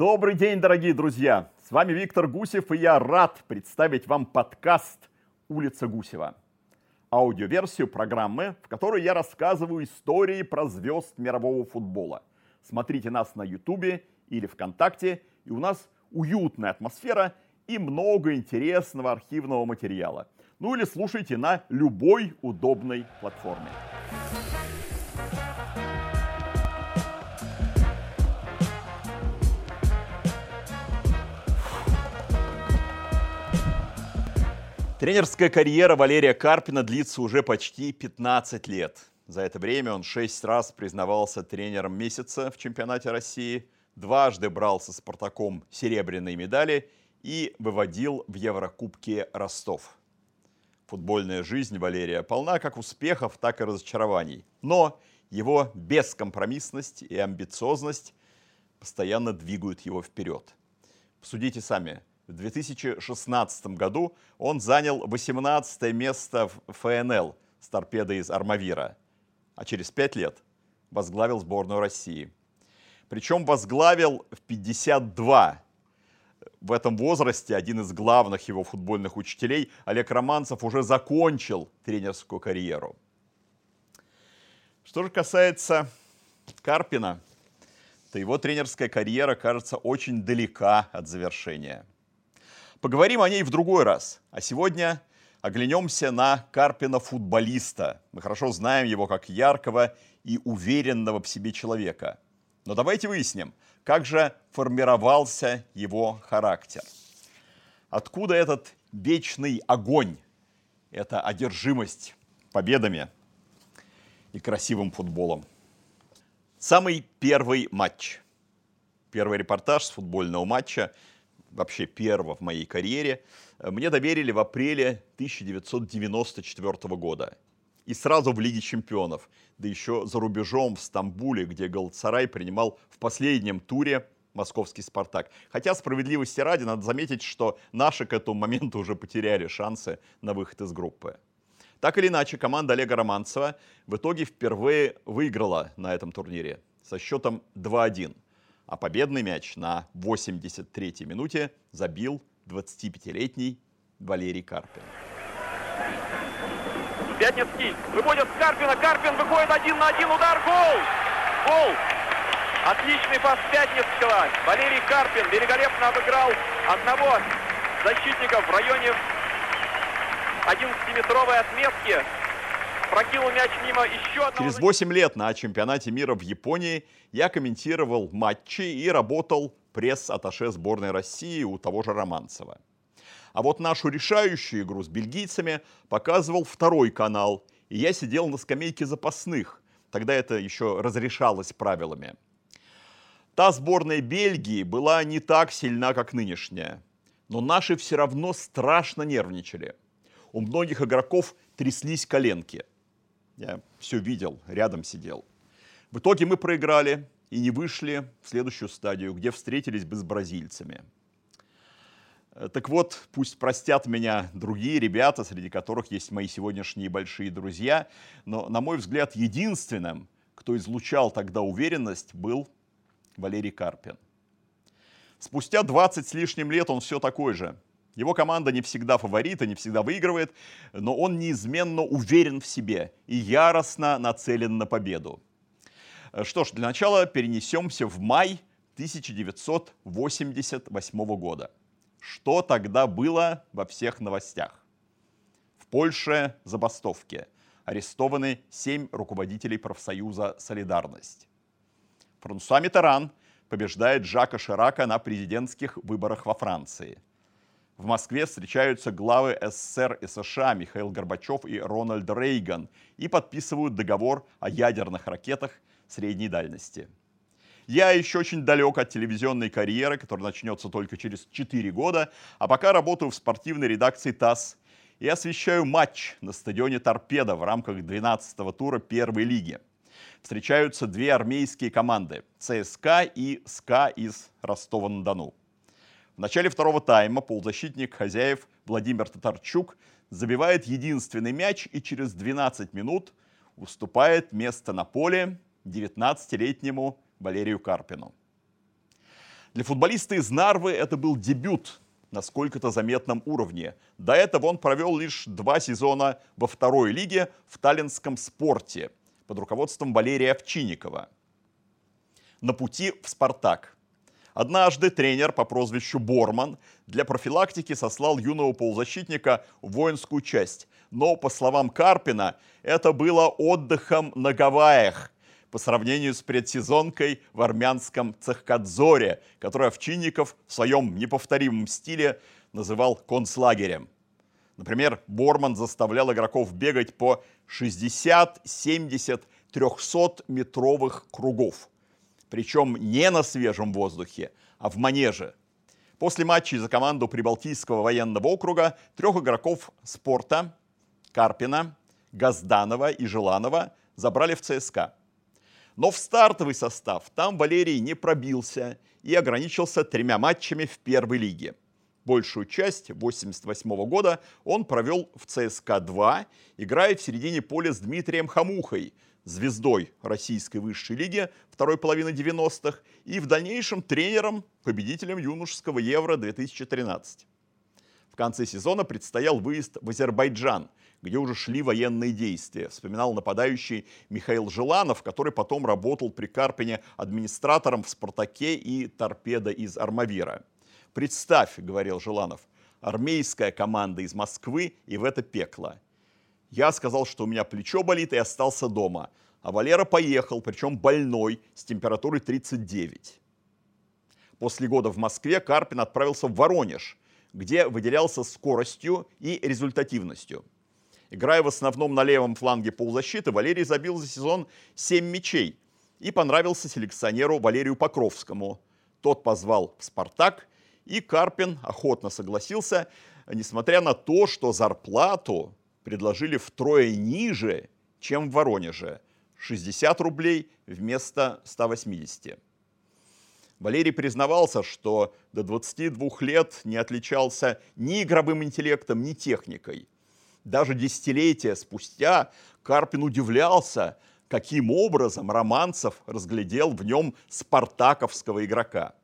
Добрый день, дорогие друзья! С вами Виктор Гусев, и я рад представить вам подкаст «Улица Гусева». Аудиоверсию программы, в которой я рассказываю истории про звезд мирового футбола. Смотрите нас на Ютубе или ВКонтакте, и у нас уютная атмосфера и много интересного архивного материала. Ну или слушайте на любой удобной платформе. Тренерская карьера Валерия Карпина длится уже почти 15 лет. За это время он шесть раз признавался тренером месяца в чемпионате России, дважды брал со «Спартаком» серебряные медали и выводил в Еврокубке Ростов. Футбольная жизнь Валерия полна как успехов, так и разочарований. Но его бескомпромиссность и амбициозность постоянно двигают его вперед. Судите сами, в 2016 году он занял 18 место в ФНЛ с торпедой из Армавира, а через пять лет возглавил сборную России. Причем возглавил в 52. В этом возрасте один из главных его футбольных учителей, Олег Романцев, уже закончил тренерскую карьеру. Что же касается Карпина, то его тренерская карьера кажется очень далека от завершения – Поговорим о ней в другой раз. А сегодня оглянемся на Карпина-футболиста. Мы хорошо знаем его как яркого и уверенного в себе человека. Но давайте выясним, как же формировался его характер. Откуда этот вечный огонь, эта одержимость победами и красивым футболом? Самый первый матч. Первый репортаж с футбольного матча – вообще первого в моей карьере, э, мне доверили в апреле 1994 года. И сразу в Лиге чемпионов, да еще за рубежом в Стамбуле, где Галцарай принимал в последнем туре московский «Спартак». Хотя, справедливости ради, надо заметить, что наши к этому моменту уже потеряли шансы на выход из группы. Так или иначе, команда Олега Романцева в итоге впервые выиграла на этом турнире со счетом 2-1 а победный мяч на 83-й минуте забил 25-летний Валерий Карпин. Пятницкий выводит с Карпина. Карпин выходит один на один. Удар. Гол! Гол! Отличный пас Пятницкого. Валерий Карпин великолепно обыграл одного защитника в районе 11-метровой отметки прокинул мяч мимо еще одного... Через 8 лет на чемпионате мира в Японии я комментировал матчи и работал пресс-атташе сборной России у того же Романцева. А вот нашу решающую игру с бельгийцами показывал второй канал, и я сидел на скамейке запасных. Тогда это еще разрешалось правилами. Та сборная Бельгии была не так сильна, как нынешняя. Но наши все равно страшно нервничали. У многих игроков тряслись коленки. Я все видел, рядом сидел. В итоге мы проиграли и не вышли в следующую стадию, где встретились бы с бразильцами. Э, так вот, пусть простят меня другие ребята, среди которых есть мои сегодняшние большие друзья, но, на мой взгляд, единственным, кто излучал тогда уверенность, был Валерий Карпин. Спустя 20 с лишним лет он все такой же – его команда не всегда фаворит и не всегда выигрывает, но он неизменно уверен в себе и яростно нацелен на победу. Что ж, для начала перенесемся в май 1988 года. Что тогда было во всех новостях? В Польше забастовки. Арестованы семь руководителей профсоюза «Солидарность». Франсуа Митеран побеждает Жака Ширака на президентских выборах во Франции – в Москве встречаются главы СССР и США Михаил Горбачев и Рональд Рейган и подписывают договор о ядерных ракетах средней дальности. Я еще очень далек от телевизионной карьеры, которая начнется только через 4 года, а пока работаю в спортивной редакции ТАСС и освещаю матч на стадионе «Торпедо» в рамках 12-го тура первой лиги. Встречаются две армейские команды – ЦСКА и СКА из Ростова-на-Дону. В начале второго тайма полузащитник хозяев Владимир Татарчук забивает единственный мяч и через 12 минут уступает место на поле 19-летнему Валерию Карпину. Для футболиста из Нарвы это был дебют на сколько-то заметном уровне. До этого он провел лишь два сезона во второй лиге в таллинском спорте под руководством Валерия Овчинникова. На пути в «Спартак». Однажды тренер по прозвищу Борман для профилактики сослал юного полузащитника в воинскую часть. Но, по словам Карпина, это было отдыхом на Гавайях по сравнению с предсезонкой в армянском Цехкадзоре, который Овчинников в своем неповторимом стиле называл концлагерем. Например, Борман заставлял игроков бегать по 60-70 300-метровых кругов. Причем не на свежем воздухе, а в манеже. После матча за команду Прибалтийского военного округа трех игроков спорта Карпина, Газданова и Желанова забрали в ЦСКА. Но в стартовый состав там Валерий не пробился и ограничился тремя матчами в первой лиге. Большую часть 1988 года он провел в ЦСКА-2, играя в середине поля с Дмитрием Хамухой, звездой российской высшей лиги второй половины 90-х и в дальнейшем тренером, победителем юношеского Евро 2013. В конце сезона предстоял выезд в Азербайджан, где уже шли военные действия, вспоминал нападающий Михаил Желанов, который потом работал при Карпине администратором в «Спартаке» и «Торпедо» из «Армавира». «Представь», — говорил Желанов, — «армейская команда из Москвы и в это пекло». Я сказал, что у меня плечо болит и остался дома, а Валера поехал, причем больной, с температурой 39. После года в Москве Карпин отправился в Воронеж, где выделялся скоростью и результативностью. Играя в основном на левом фланге полузащиты, Валерий забил за сезон 7 мячей и понравился селекционеру Валерию Покровскому. Тот позвал в «Спартак», и Карпин охотно согласился, несмотря на то, что зарплату предложили втрое ниже, чем в Воронеже. 60 рублей вместо 180. Валерий признавался, что до 22 лет не отличался ни игровым интеллектом, ни техникой. Даже десятилетия спустя Карпин удивлялся, каким образом Романцев разглядел в нем спартаковского игрока.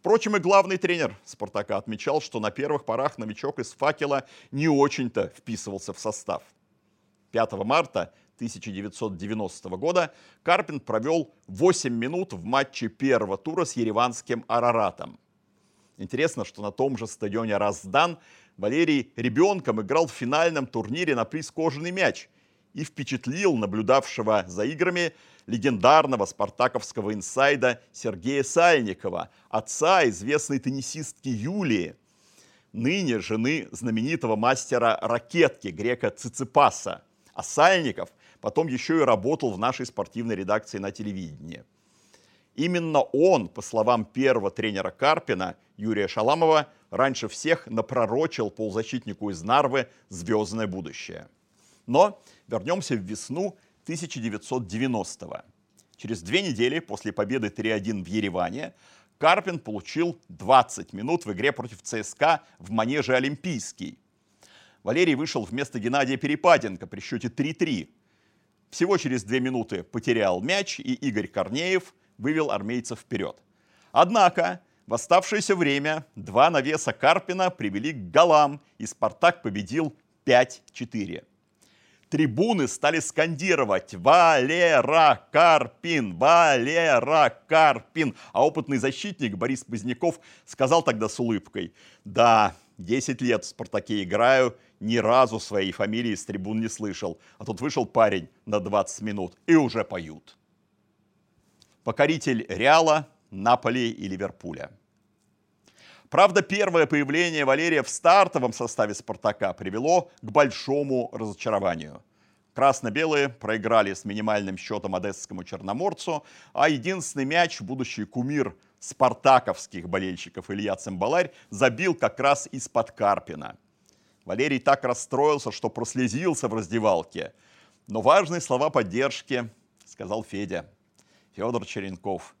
Впрочем, и главный тренер «Спартака» отмечал, что на первых порах новичок из «Факела» не очень-то вписывался в состав. 5 марта 1990 года Карпин провел 8 минут в матче первого тура с ереванским «Араратом». Интересно, что на том же стадионе «Раздан» Валерий ребенком играл в финальном турнире на приз «Кожаный мяч» и впечатлил наблюдавшего за играми легендарного спартаковского инсайда Сергея Сальникова, отца известной теннисистки Юлии, ныне жены знаменитого мастера ракетки грека Циципаса. А Сальников потом еще и работал в нашей спортивной редакции на телевидении. Именно он, по словам первого тренера Карпина, Юрия Шаламова, раньше всех напророчил полузащитнику из Нарвы звездное будущее. Но вернемся в весну 1990-го. Через две недели после победы 3-1 в Ереване Карпин получил 20 минут в игре против ЦСКА в манеже «Олимпийский». Валерий вышел вместо Геннадия Перепаденко при счете 3-3. Всего через две минуты потерял мяч, и Игорь Корнеев вывел армейцев вперед. Однако в оставшееся время два навеса Карпина привели к голам, и «Спартак» победил 5-4 трибуны стали скандировать «Валера Карпин! Валера Карпин!» А опытный защитник Борис Поздняков сказал тогда с улыбкой «Да, 10 лет в «Спартаке» играю, ни разу своей фамилии с трибун не слышал. А тут вышел парень на 20 минут и уже поют». Покоритель Реала, Наполи и Ливерпуля. Правда, первое появление Валерия в стартовом составе «Спартака» привело к большому разочарованию. Красно-белые проиграли с минимальным счетом одесскому черноморцу, а единственный мяч будущий кумир спартаковских болельщиков Илья Цимбаларь забил как раз из-под Карпина. Валерий так расстроился, что прослезился в раздевалке. Но важные слова поддержки сказал Федя. Федор Черенков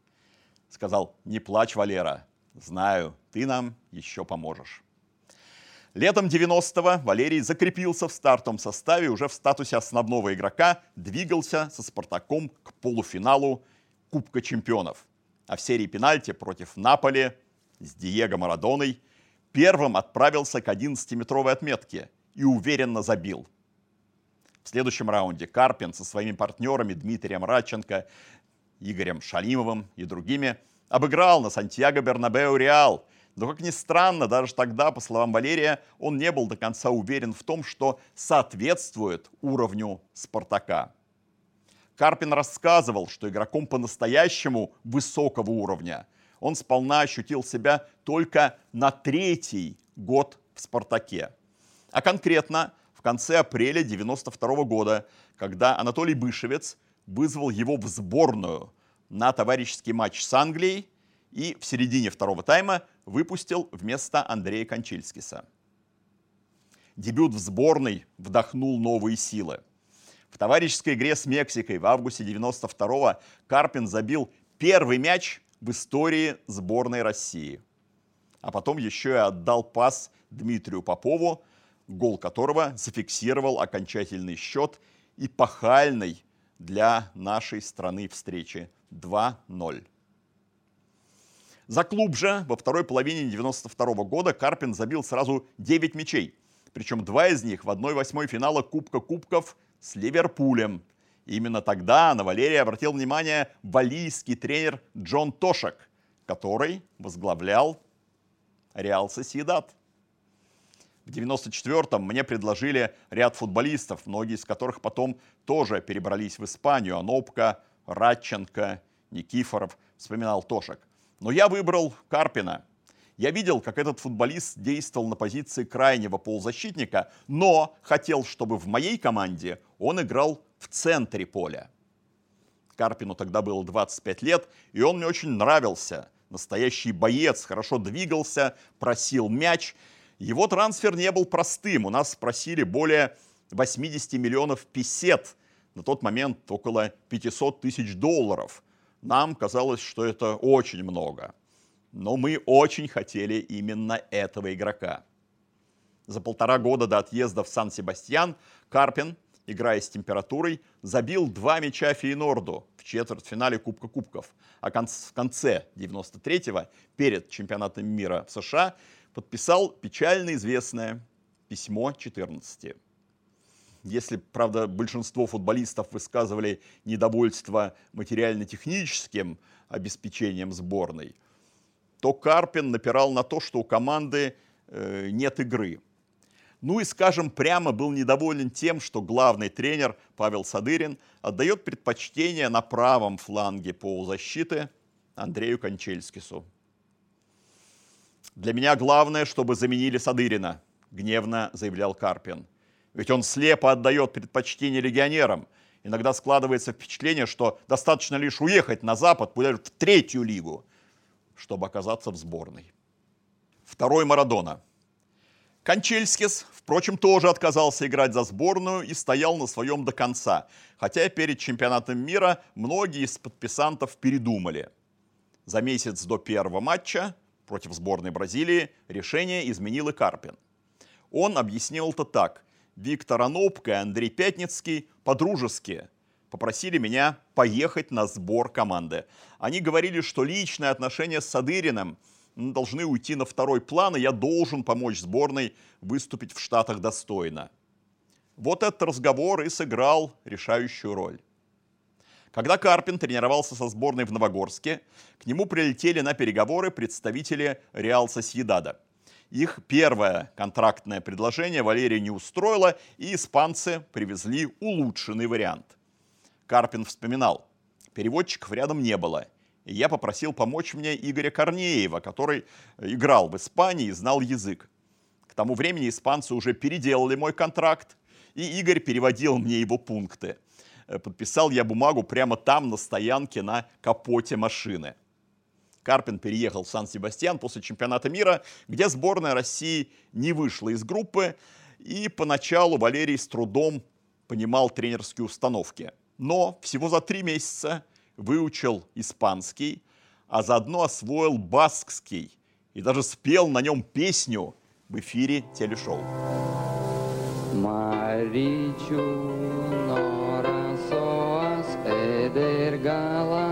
сказал, не плачь, Валера, Знаю, ты нам еще поможешь. Летом 90-го Валерий закрепился в стартовом составе уже в статусе основного игрока, двигался со «Спартаком» к полуфиналу Кубка чемпионов. А в серии пенальти против Наполи с Диего Марадоной первым отправился к 11-метровой отметке и уверенно забил. В следующем раунде Карпин со своими партнерами Дмитрием Радченко, Игорем Шалимовым и другими обыграл на Сантьяго Бернабеу Реал. Но, как ни странно, даже тогда, по словам Валерия, он не был до конца уверен в том, что соответствует уровню Спартака. Карпин рассказывал, что игроком по-настоящему высокого уровня он сполна ощутил себя только на третий год в «Спартаке». А конкретно в конце апреля 1992 года, когда Анатолий Бышевец вызвал его в сборную на товарищеский матч с Англией и в середине второго тайма выпустил вместо Андрея Кончильскиса. Дебют в сборной вдохнул новые силы. В товарищеской игре с Мексикой в августе 92-го Карпин забил первый мяч в истории сборной России. А потом еще и отдал пас Дмитрию Попову, гол которого зафиксировал окончательный счет эпохальной для нашей страны встречи 2-0. За клуб же во второй половине 92 года Карпин забил сразу 9 мячей. Причем два из них в 1-8 финала Кубка Кубков с Ливерпулем. И именно тогда на Валерия обратил внимание валийский тренер Джон Тошек, который возглавлял Реал Соседат. В 94-м мне предложили ряд футболистов, многие из которых потом тоже перебрались в Испанию. Анопка, Радченко, Никифоров, вспоминал Тошек. Но я выбрал Карпина. Я видел, как этот футболист действовал на позиции крайнего полузащитника, но хотел, чтобы в моей команде он играл в центре поля. Карпину тогда было 25 лет, и он мне очень нравился. Настоящий боец, хорошо двигался, просил мяч – его трансфер не был простым. У нас спросили более 80 миллионов песет. На тот момент около 500 тысяч долларов. Нам казалось, что это очень много. Но мы очень хотели именно этого игрока. За полтора года до отъезда в Сан-Себастьян Карпин, играя с температурой, забил два мяча Фейнорду в четвертьфинале Кубка Кубков. А в конце 93-го, перед чемпионатом мира в США, подписал печально известное письмо 14. Если, правда, большинство футболистов высказывали недовольство материально-техническим обеспечением сборной, то Карпин напирал на то, что у команды э, нет игры. Ну и, скажем, прямо был недоволен тем, что главный тренер Павел Садырин отдает предпочтение на правом фланге полузащиты Андрею Кончельскису. Для меня главное, чтобы заменили Садырина, гневно заявлял Карпин. Ведь он слепо отдает предпочтение легионерам. Иногда складывается впечатление, что достаточно лишь уехать на Запад, в третью лигу, чтобы оказаться в сборной. Второй Марадона. Кончельскис, впрочем, тоже отказался играть за сборную и стоял на своем до конца, хотя перед чемпионатом мира многие из подписантов передумали. За месяц до первого матча против сборной Бразилии решение изменил и Карпин. Он объяснил это так. Виктор Анопко и Андрей Пятницкий по-дружески попросили меня поехать на сбор команды. Они говорили, что личные отношения с Садыриным должны уйти на второй план, и я должен помочь сборной выступить в Штатах достойно. Вот этот разговор и сыграл решающую роль. Когда Карпин тренировался со сборной в Новогорске, к нему прилетели на переговоры представители Реал Сосьедада. Их первое контрактное предложение Валерия не устроило, и испанцы привезли улучшенный вариант. Карпин вспоминал, переводчиков рядом не было, и я попросил помочь мне Игоря Корнеева, который играл в Испании и знал язык. К тому времени испанцы уже переделали мой контракт, и Игорь переводил мне его пункты – Э, подписал я бумагу прямо там, на стоянке, на капоте машины. Карпин переехал в Сан-Себастьян после чемпионата мира, где сборная России не вышла из группы, и поначалу Валерий с трудом понимал тренерские установки. Но всего за три месяца выучил испанский, а заодно освоил баскский и даже спел на нем песню в эфире телешоу. Mariciu, eder galantori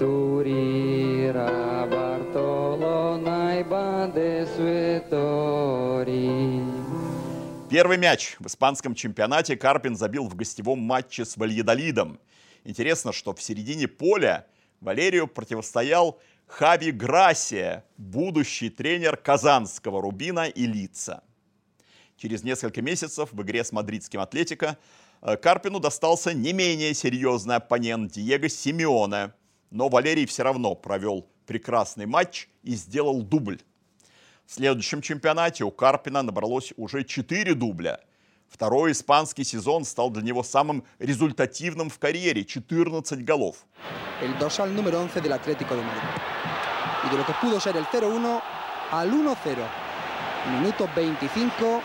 iturira Bartolo naibade suetori. Первый мяч в испанском чемпионате Карпин забил в гостевом матче с Вальедолидом. Интересно, что в середине поля Валерию противостоял Хави Грасия, будущий тренер казанского Рубина и Лица. Через несколько месяцев в игре с мадридским Атлетико э, Карпину достался не менее серьезный оппонент Диего Симеоне, но Валерий все равно провел прекрасный матч и сделал дубль. В следующем чемпионате у Карпина набралось уже 4 дубля. Второй испанский сезон стал для него самым результативным в карьере – 14 голов. El dorsal número 11 del Atlético de Madrid. Y de lo que pudo ser el 0-1 al 1-0. Minuto 25,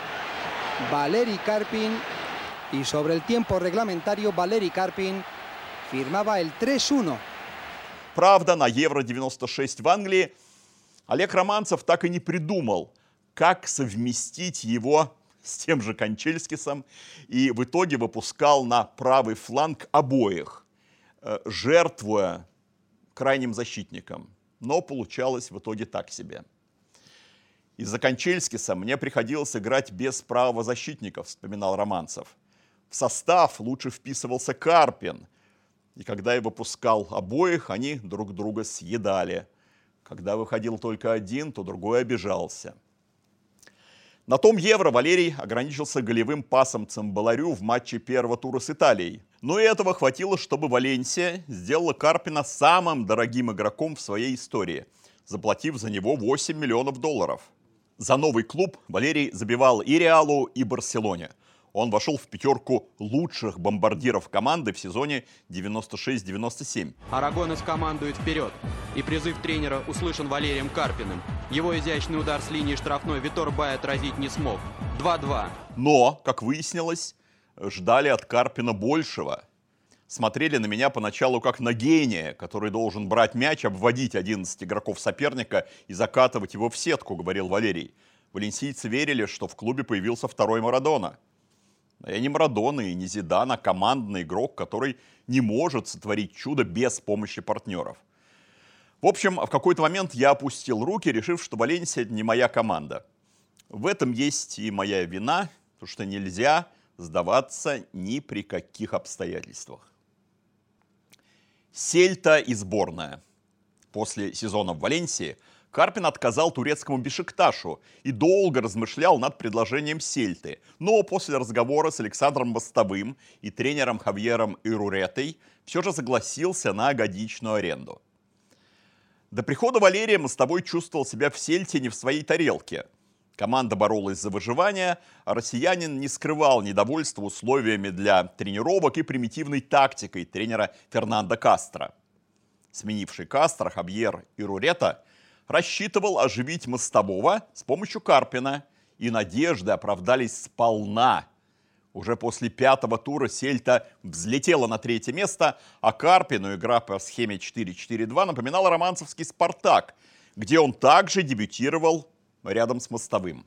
Valeri Karpin. Y sobre el tiempo reglamentario, Valeri Karpin firmaba el 3-1. Правда, на Евро-96 в Англии Олег Романцев так и не придумал, как совместить его с тем же Кончельскисом и в итоге выпускал на правый фланг обоих, э, жертвуя крайним защитником. Но получалось в итоге так себе. Из-за Кончельскиса мне приходилось играть без правого защитника, вспоминал Романцев. В состав лучше вписывался Карпин. И когда я выпускал обоих, они друг друга съедали. Когда выходил только один, то другой обижался. На том Евро Валерий ограничился голевым пасом Цимбаларю в матче первого тура с Италией. Но и этого хватило, чтобы Валенсия сделала Карпина самым дорогим игроком в своей истории, заплатив за него 8 миллионов долларов. За новый клуб Валерий забивал и Реалу, и Барселоне – он вошел в пятерку лучших бомбардиров команды в сезоне 96-97. Арагонес командует вперед. И призыв тренера услышан Валерием Карпиным. Его изящный удар с линии штрафной Витор Бай отразить не смог. 2-2. Но, как выяснилось, ждали от Карпина большего. Смотрели на меня поначалу как на гения, который должен брать мяч, обводить 11 игроков соперника и закатывать его в сетку, говорил Валерий. Валенсийцы верили, что в клубе появился второй Марадона. Я не Марадона и не Зидан, а командный игрок, который не может сотворить чудо без помощи партнеров. В общем, в какой-то момент я опустил руки, решив, что Валенсия не моя команда. В этом есть и моя вина, потому что нельзя сдаваться ни при каких обстоятельствах. Сельта и сборная. После сезона в Валенсии – Карпин отказал турецкому Бешикташу и долго размышлял над предложением Сельты. Но после разговора с Александром Мостовым и тренером Хавьером Ируретой все же согласился на годичную аренду. До прихода Валерия Мостовой чувствовал себя в Сельте не в своей тарелке. Команда боролась за выживание, а россиянин не скрывал недовольства условиями для тренировок и примитивной тактикой тренера Фернандо Кастро. Сменивший Кастро, Хабьер и Рурета – рассчитывал оживить Мостового с помощью Карпина, и надежды оправдались сполна. Уже после пятого тура Сельта взлетела на третье место, а Карпину игра по схеме 4-4-2 напоминала романцевский «Спартак», где он также дебютировал рядом с Мостовым.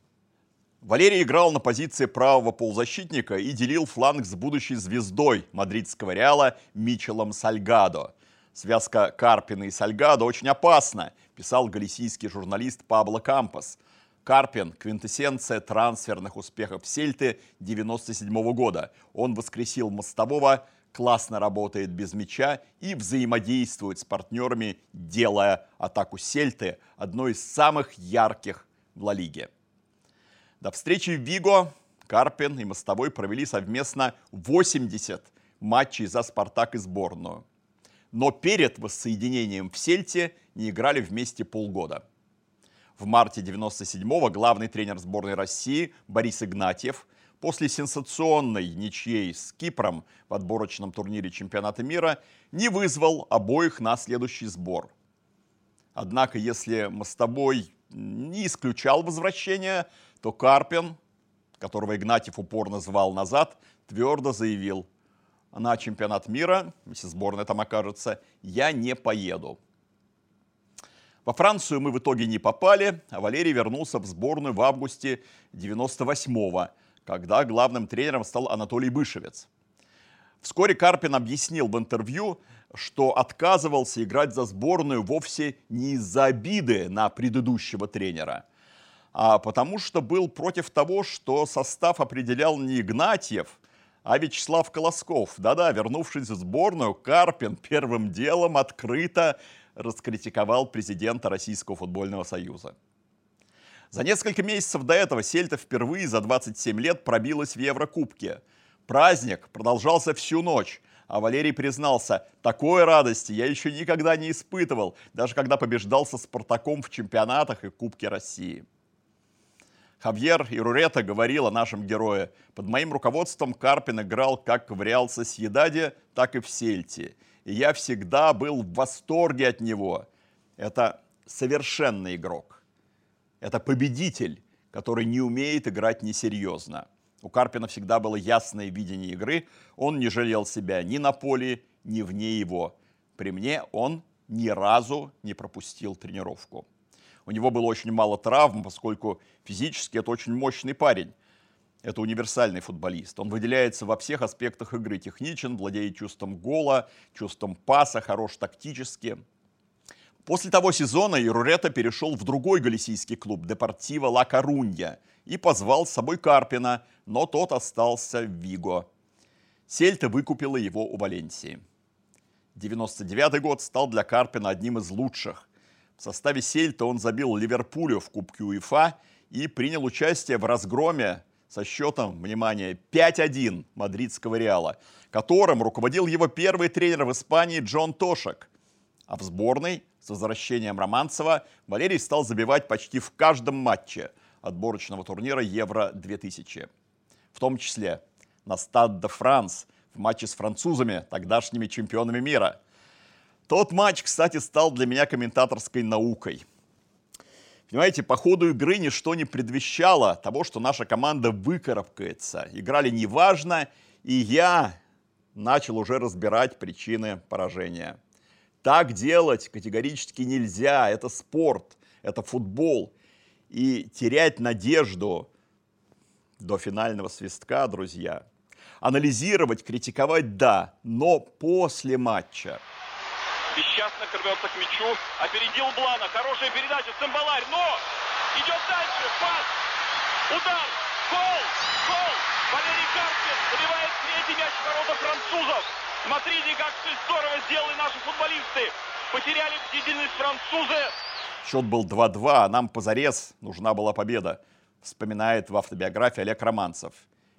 Валерий играл на позиции правого полузащитника и делил фланг с будущей звездой мадридского Реала Мичелом Сальгадо. Связка Карпина и Сальгадо очень опасна, писал галисийский журналист Пабло Кампос. Карпин – квинтэссенция трансферных успехов Сельты 97 -го года. Он воскресил Мостового, классно работает без мяча и взаимодействует с партнерами, делая атаку Сельты одной из самых ярких в Ла Лиге. До встречи в Виго Карпин и Мостовой провели совместно 80 матчей за «Спартак» и сборную но перед воссоединением в Сельте не играли вместе полгода. В марте 97-го главный тренер сборной России Борис Игнатьев после сенсационной ничьей с Кипром в отборочном турнире чемпионата мира не вызвал обоих на следующий сбор. Однако, если Мостобой не исключал возвращение, то Карпин, которого Игнатьев упорно звал назад, твердо заявил – на чемпионат мира, если сборная там окажется, я не поеду. Во Францию мы в итоге не попали, а Валерий вернулся в сборную в августе 98-го, когда главным тренером стал Анатолий Бышевец. Вскоре Карпин объяснил в интервью, что отказывался играть за сборную вовсе не из-за обиды на предыдущего тренера, а потому что был против того, что состав определял не Игнатьев, а Вячеслав Колосков. Да-да, вернувшись в сборную, Карпин первым делом открыто раскритиковал президента Российского футбольного союза. За несколько месяцев до этого Сельта впервые за 27 лет пробилась в Еврокубке. Праздник продолжался всю ночь, а Валерий признался, такой радости я еще никогда не испытывал, даже когда побеждал со «Спартаком» в чемпионатах и Кубке России. Хавьер Ирурета говорил о нашем герое. Под моим руководством Карпин играл как в Реал Сосьедаде, так и в Сельте. И я всегда был в восторге от него. Это совершенный игрок. Это победитель, который не умеет играть несерьезно. У Карпина всегда было ясное видение игры. Он не жалел себя ни на поле, ни вне его. При мне он ни разу не пропустил тренировку. У него было очень мало травм, поскольку физически это очень мощный парень. Это универсальный футболист. Он выделяется во всех аспектах игры. Техничен, владеет чувством гола, чувством паса, хорош тактически. После того сезона Ирурета перешел в другой галисийский клуб Депортива Ла Корунья и позвал с собой Карпина, но тот остался в Виго. Сельта выкупила его у Валенсии. 99 год стал для Карпина одним из лучших. В составе Сельта он забил Ливерпулю в Кубке УЕФА и принял участие в разгроме со счетом, внимание, 5-1 мадридского Реала, которым руководил его первый тренер в Испании Джон Тошек. А в сборной с возвращением Романцева Валерий стал забивать почти в каждом матче отборочного турнира Евро-2000. В том числе на Стад де Франс в матче с французами, тогдашними чемпионами мира. Тот матч, кстати, стал для меня комментаторской наукой. Понимаете, по ходу игры ничто не предвещало того, что наша команда выкарабкается. Играли неважно, и я начал уже разбирать причины поражения. Так делать категорически нельзя. Это спорт, это футбол. И терять надежду до финального свистка, друзья. Анализировать, критиковать – да, но после матча. Бесчастно рвется к мячу. Опередил Блана. Хорошая передача. Цимбаларь. Но! Идет дальше. Пас. Удар. Гол. Гол. Валерий Карпин забивает третий мяч в ворота французов. Смотрите, как все здорово сделали наши футболисты. Потеряли бдительность французы. Счет был 2-2, а нам позарез нужна была победа, вспоминает в автобиографии Олег Романцев.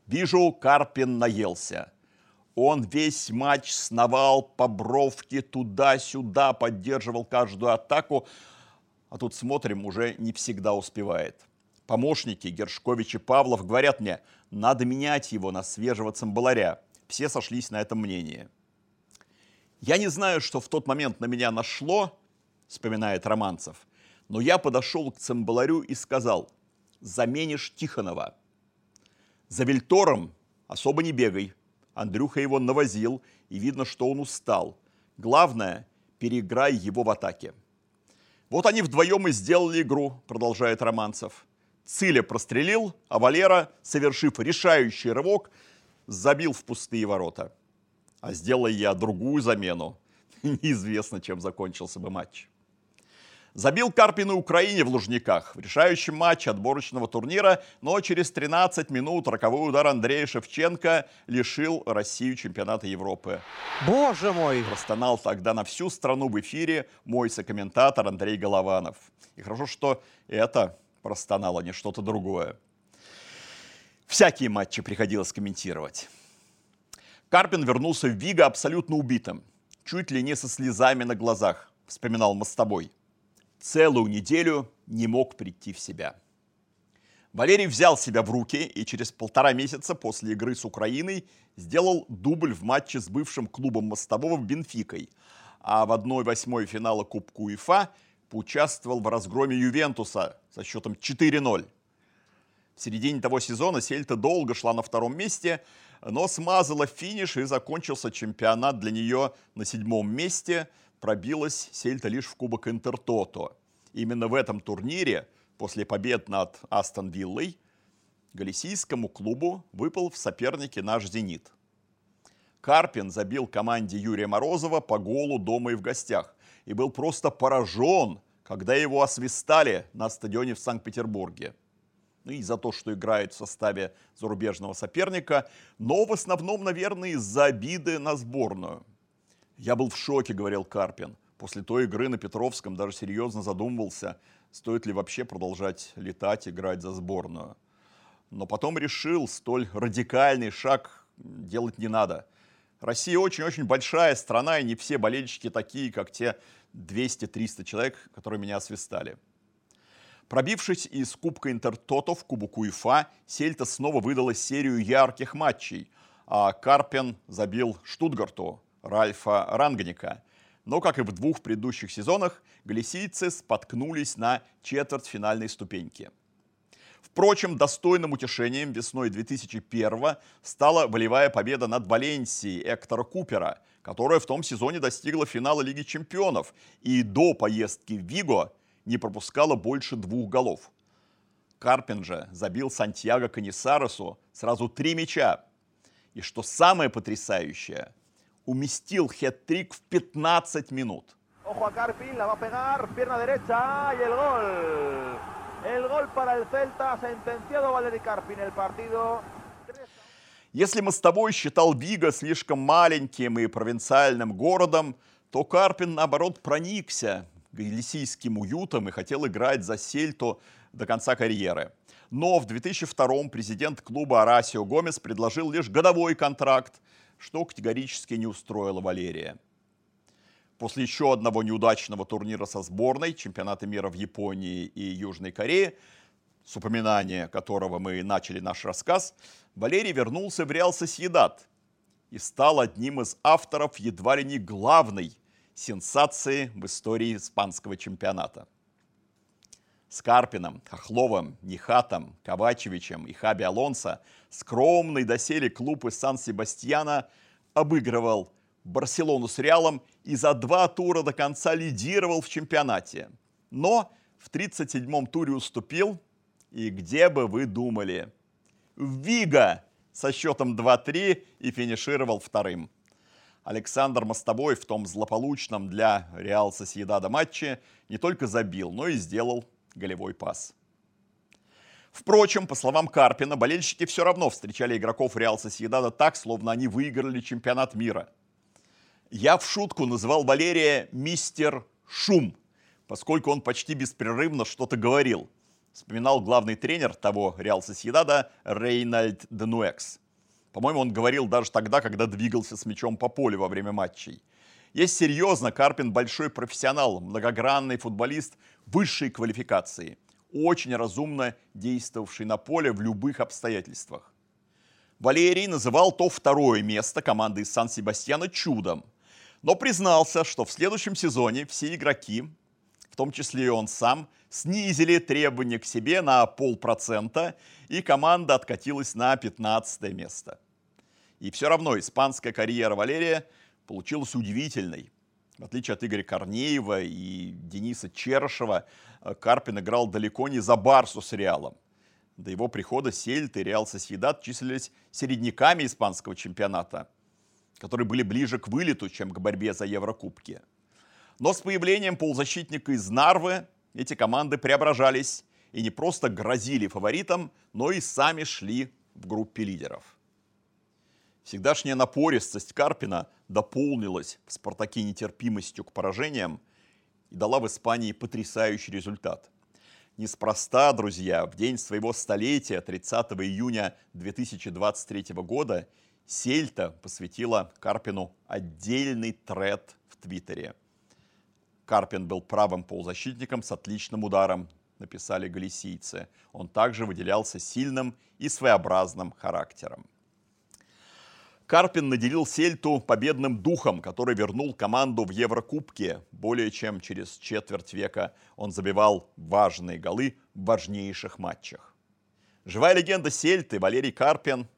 Вижу, Карпин наелся. Он весь матч сновал по бровке туда-сюда, поддерживал каждую атаку. А тут смотрим, уже не всегда успевает. Помощники Гершкович и Павлов говорят мне, надо менять его на свежего цимбаларя. Все сошлись на этом мнении. Я не знаю, что в тот момент на меня нашло, вспоминает Романцев, но я подошел к цимбаларю и сказал, заменишь Тихонова. За Вильтором особо не бегай. Андрюха его навозил, и видно, что он устал. Главное, переиграй его в атаке. Вот они вдвоем и сделали игру, продолжает Романцев. Циля прострелил, а Валера, совершив решающий рывок, забил в пустые ворота. А сделай я другую замену, неизвестно, чем закончился бы матч. Забил Карпин и Украине в Лужниках в решающем матче отборочного турнира, но через 13 минут роковой удар Андрея Шевченко лишил Россию чемпионата Европы. Боже мой! Простонал тогда на всю страну в эфире мой сокомментатор Андрей Голованов. И хорошо, что это простонало, не что-то другое. Всякие матчи приходилось комментировать. Карпин вернулся в Вига абсолютно убитым, чуть ли не со слезами на глазах, вспоминал Мостобой целую неделю не мог прийти в себя. Валерий взял себя в руки и через полтора месяца после игры с Украиной сделал дубль в матче с бывшим клубом Мостового Бенфикой, а в 1-8 финала Кубка УЕФА поучаствовал в разгроме Ювентуса со счетом 4-0. В середине того сезона Сельта долго шла на втором месте, но смазала финиш и закончился чемпионат для нее на седьмом месте – пробилась Сельта лишь в Кубок Интертото. Именно в этом турнире, после побед над Астон Виллой, галисийскому клубу выпал в соперники наш «Зенит». Карпин забил команде Юрия Морозова по голу дома и в гостях. И был просто поражен, когда его освистали на стадионе в Санкт-Петербурге. Ну и за то, что играет в составе зарубежного соперника, но в основном, наверное, из-за обиды на сборную. Я был в шоке, говорил Карпин. После той игры на Петровском даже серьезно задумывался, стоит ли вообще продолжать летать, играть за сборную. Но потом решил, столь радикальный шаг делать не надо. Россия очень-очень большая страна, и не все болельщики такие, как те 200-300 человек, которые меня освистали. Пробившись из Кубка Интертото в Кубок УЕФА, Сельта снова выдала серию ярких матчей, а Карпен забил Штутгарту Ральфа Рангника. Но, как и в двух предыдущих сезонах, галисийцы споткнулись на четвертьфинальной ступеньке – Впрочем, достойным утешением весной 2001 стала волевая победа над Валенсией Эктора Купера, которая в том сезоне достигла финала Лиги чемпионов и до поездки в Виго не пропускала больше двух голов. Карпин же забил Сантьяго Канисаресу сразу три мяча. И что самое потрясающее, уместил хет-трик в 15 минут. Ojo a Carpin, la va a pegar, pierna derecha y el gol. El gol para el Celta, sentenciado Валерий Карпин. El partido Если Мостовой считал Вига слишком маленьким и провинциальным городом, то Карпин, наоборот, проникся галисийским уютом и хотел играть за Сельту до конца карьеры. Но в 2002 президент клуба Арасио Гомес предложил лишь годовой контракт, что категорически не устроило Валерия. После еще одного неудачного турнира со сборной, чемпионата мира в Японии и Южной Корее, с упоминания которого мы начали наш рассказ, Валерий вернулся в Реал Сосьедат и стал одним из авторов едва ли не главной сенсации в истории испанского чемпионата. С Карпином, Хохловым, Нихатом, Ковачевичем и Хаби Алонсо скромный доселе клуб из Сан-Себастьяна обыгрывал Барселону с Реалом и за два тура до конца лидировал в чемпионате. Но в 37-м туре уступил, и где бы вы думали? В Вига со счетом 2-3 и финишировал вторым. Александр Мостовой в том злополучном для Реал Сосьедада матче не только забил, но и сделал голевой пас. Впрочем, по словам Карпина, болельщики все равно встречали игроков Реал Сосьедада так, словно они выиграли чемпионат мира – я в шутку называл Валерия мистер Шум, поскольку он почти беспрерывно что-то говорил. Вспоминал главный тренер того Реал Сосьедада Рейнальд Денуэкс. По-моему, он говорил даже тогда, когда двигался с мячом по полю во время матчей. Есть серьезно, Карпин большой профессионал, многогранный футболист высшей квалификации, очень разумно действовавший на поле в любых обстоятельствах. Валерий называл то второе место команды из Сан-Себастьяна чудом – но признался, что в следующем сезоне все игроки, в том числе и он сам, снизили требования к себе на полпроцента, и команда откатилась на 15 место. И все равно испанская карьера Валерия получилась удивительной. В отличие от Игоря Корнеева и Дениса Черышева, Карпин играл далеко не за Барсу с Реалом. До его прихода Сельт и Реал Сосьедад числились середняками испанского чемпионата – которые были ближе к вылету, чем к борьбе за Еврокубки. Но с появлением полузащитника из Нарвы эти команды преображались и не просто грозили фаворитам, но и сами шли в группе лидеров. Всегдашняя напористость Карпина дополнилась в «Спартаке» нетерпимостью к поражениям и дала в Испании потрясающий результат. Неспроста, друзья, в день своего столетия, 30 июня 2023 года, Сельта посвятила Карпину отдельный тред в Твиттере. Карпин был правым полузащитником с отличным ударом, написали галисийцы. Он также выделялся сильным и своеобразным характером. Карпин наделил Сельту победным духом, который вернул команду в Еврокубке. Более чем через четверть века он забивал важные голы в важнейших матчах. Живая легенда Сельты Валерий Карпин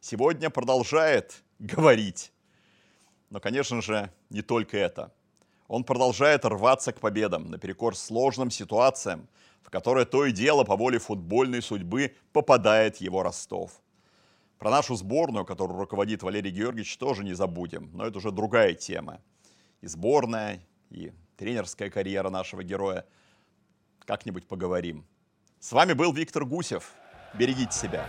сегодня продолжает говорить. Но, конечно же, не только это. Он продолжает рваться к победам наперекор сложным ситуациям, в которые то и дело по воле футбольной судьбы попадает его Ростов. Про нашу сборную, которую руководит Валерий Георгиевич, тоже не забудем, но это уже другая тема. И сборная, и тренерская карьера нашего героя. Как-нибудь поговорим. С вами был Виктор Гусев. Берегите себя.